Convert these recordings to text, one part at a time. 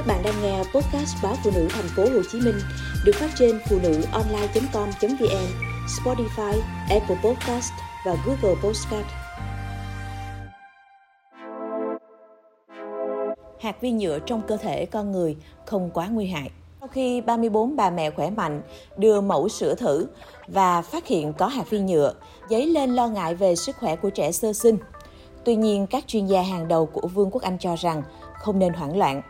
Các bạn đang nghe podcast báo phụ nữ thành phố Hồ Chí Minh được phát trên phụ nữ online.com.vn, Spotify, Apple Podcast và Google Podcast. Hạt vi nhựa trong cơ thể con người không quá nguy hại. Sau khi 34 bà mẹ khỏe mạnh đưa mẫu sữa thử và phát hiện có hạt vi nhựa, dấy lên lo ngại về sức khỏe của trẻ sơ sinh. Tuy nhiên, các chuyên gia hàng đầu của Vương quốc Anh cho rằng không nên hoảng loạn.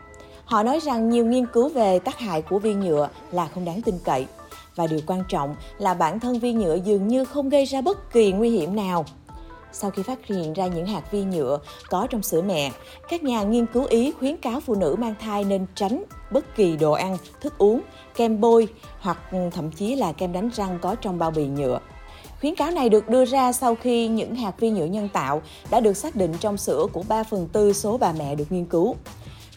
Họ nói rằng nhiều nghiên cứu về tác hại của viên nhựa là không đáng tin cậy. Và điều quan trọng là bản thân viên nhựa dường như không gây ra bất kỳ nguy hiểm nào. Sau khi phát hiện ra những hạt vi nhựa có trong sữa mẹ, các nhà nghiên cứu Ý khuyến cáo phụ nữ mang thai nên tránh bất kỳ đồ ăn, thức uống, kem bôi hoặc ừ, thậm chí là kem đánh răng có trong bao bì nhựa. Khuyến cáo này được đưa ra sau khi những hạt vi nhựa nhân tạo đã được xác định trong sữa của 3 phần tư số bà mẹ được nghiên cứu.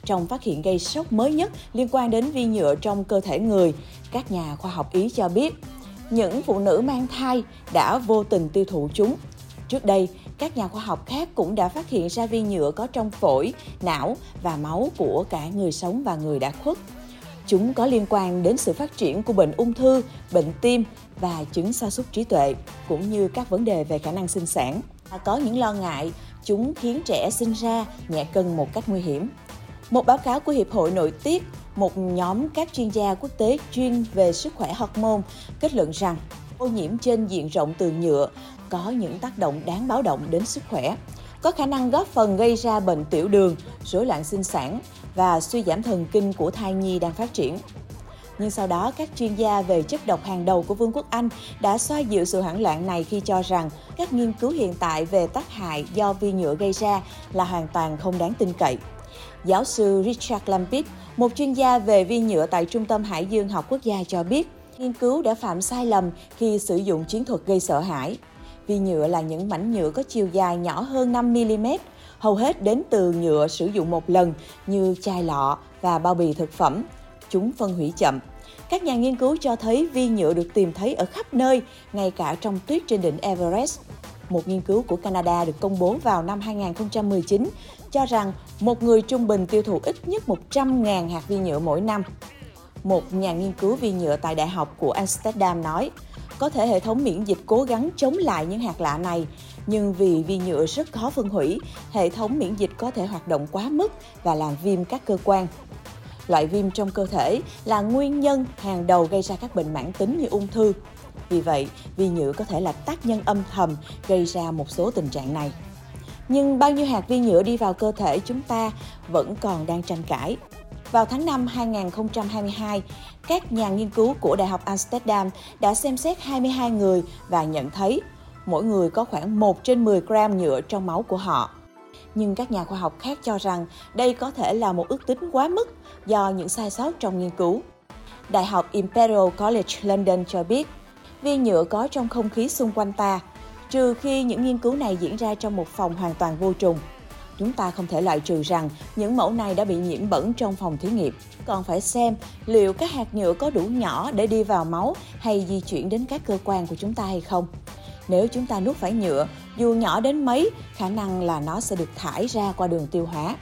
Trong phát hiện gây sốc mới nhất liên quan đến vi nhựa trong cơ thể người, các nhà khoa học Ý cho biết những phụ nữ mang thai đã vô tình tiêu thụ chúng. Trước đây, các nhà khoa học khác cũng đã phát hiện ra vi nhựa có trong phổi, não và máu của cả người sống và người đã khuất. Chúng có liên quan đến sự phát triển của bệnh ung thư, bệnh tim và chứng sa sút trí tuệ, cũng như các vấn đề về khả năng sinh sản. Có những lo ngại chúng khiến trẻ sinh ra nhẹ cân một cách nguy hiểm. Một báo cáo của Hiệp hội Nội tiết, một nhóm các chuyên gia quốc tế chuyên về sức khỏe hormone kết luận rằng ô nhiễm trên diện rộng từ nhựa có những tác động đáng báo động đến sức khỏe, có khả năng góp phần gây ra bệnh tiểu đường, rối loạn sinh sản và suy giảm thần kinh của thai nhi đang phát triển. Nhưng sau đó, các chuyên gia về chất độc hàng đầu của Vương quốc Anh đã xoa dịu sự hoảng loạn này khi cho rằng các nghiên cứu hiện tại về tác hại do vi nhựa gây ra là hoàn toàn không đáng tin cậy. Giáo sư Richard Lampit, một chuyên gia về vi nhựa tại Trung tâm Hải dương học quốc gia cho biết, nghiên cứu đã phạm sai lầm khi sử dụng chiến thuật gây sợ hãi. Vi nhựa là những mảnh nhựa có chiều dài nhỏ hơn 5mm, hầu hết đến từ nhựa sử dụng một lần như chai lọ và bao bì thực phẩm. Chúng phân hủy chậm. Các nhà nghiên cứu cho thấy vi nhựa được tìm thấy ở khắp nơi, ngay cả trong tuyết trên đỉnh Everest. Một nghiên cứu của Canada được công bố vào năm 2019 cho rằng một người trung bình tiêu thụ ít nhất 100.000 hạt vi nhựa mỗi năm. Một nhà nghiên cứu vi nhựa tại Đại học của Amsterdam nói, có thể hệ thống miễn dịch cố gắng chống lại những hạt lạ này, nhưng vì vi nhựa rất khó phân hủy, hệ thống miễn dịch có thể hoạt động quá mức và làm viêm các cơ quan. Loại viêm trong cơ thể là nguyên nhân hàng đầu gây ra các bệnh mãn tính như ung thư. Vì vậy, vi nhựa có thể là tác nhân âm thầm gây ra một số tình trạng này. Nhưng bao nhiêu hạt vi nhựa đi vào cơ thể chúng ta vẫn còn đang tranh cãi. Vào tháng 5 2022, các nhà nghiên cứu của Đại học Amsterdam đã xem xét 22 người và nhận thấy mỗi người có khoảng 1 trên 10 gram nhựa trong máu của họ. Nhưng các nhà khoa học khác cho rằng đây có thể là một ước tính quá mức do những sai sót trong nghiên cứu. Đại học Imperial College London cho biết, viên nhựa có trong không khí xung quanh ta, trừ khi những nghiên cứu này diễn ra trong một phòng hoàn toàn vô trùng. Chúng ta không thể loại trừ rằng những mẫu này đã bị nhiễm bẩn trong phòng thí nghiệm. Còn phải xem liệu các hạt nhựa có đủ nhỏ để đi vào máu hay di chuyển đến các cơ quan của chúng ta hay không. Nếu chúng ta nuốt phải nhựa, dù nhỏ đến mấy, khả năng là nó sẽ được thải ra qua đường tiêu hóa.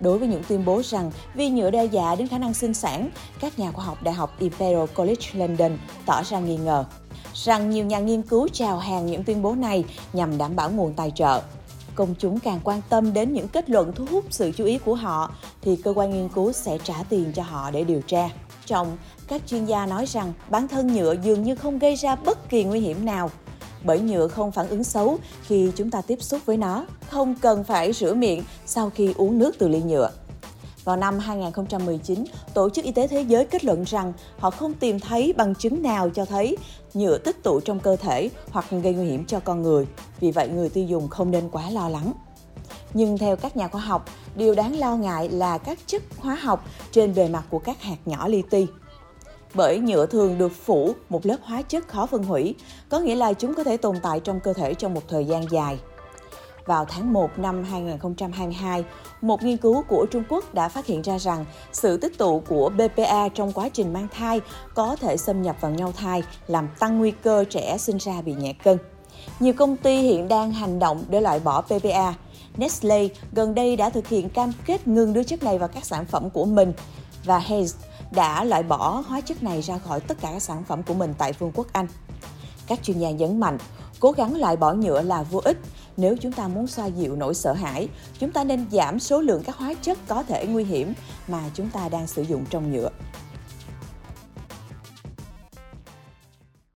Đối với những tuyên bố rằng vi nhựa đe dọa dạ đến khả năng sinh sản, các nhà khoa học Đại học Imperial College London tỏ ra nghi ngờ rằng nhiều nhà nghiên cứu chào hàng những tuyên bố này nhằm đảm bảo nguồn tài trợ. Công chúng càng quan tâm đến những kết luận thu hút sự chú ý của họ thì cơ quan nghiên cứu sẽ trả tiền cho họ để điều tra. Trong, các chuyên gia nói rằng bản thân nhựa dường như không gây ra bất kỳ nguy hiểm nào bởi nhựa không phản ứng xấu khi chúng ta tiếp xúc với nó, không cần phải rửa miệng sau khi uống nước từ ly nhựa. Vào năm 2019, Tổ chức Y tế Thế giới kết luận rằng họ không tìm thấy bằng chứng nào cho thấy nhựa tích tụ trong cơ thể hoặc gây nguy hiểm cho con người. Vì vậy, người tiêu dùng không nên quá lo lắng. Nhưng theo các nhà khoa học, điều đáng lo ngại là các chất hóa học trên bề mặt của các hạt nhỏ li ti. Bởi nhựa thường được phủ một lớp hóa chất khó phân hủy, có nghĩa là chúng có thể tồn tại trong cơ thể trong một thời gian dài vào tháng 1 năm 2022, một nghiên cứu của Trung Quốc đã phát hiện ra rằng sự tích tụ của BPA trong quá trình mang thai có thể xâm nhập vào nhau thai, làm tăng nguy cơ trẻ sinh ra bị nhẹ cân. Nhiều công ty hiện đang hành động để loại bỏ PPA. Nestle gần đây đã thực hiện cam kết ngừng đưa chất này vào các sản phẩm của mình và Hayes đã loại bỏ hóa chất này ra khỏi tất cả các sản phẩm của mình tại Vương quốc Anh. Các chuyên gia nhấn mạnh, cố gắng loại bỏ nhựa là vô ích. Nếu chúng ta muốn xoa dịu nỗi sợ hãi, chúng ta nên giảm số lượng các hóa chất có thể nguy hiểm mà chúng ta đang sử dụng trong nhựa.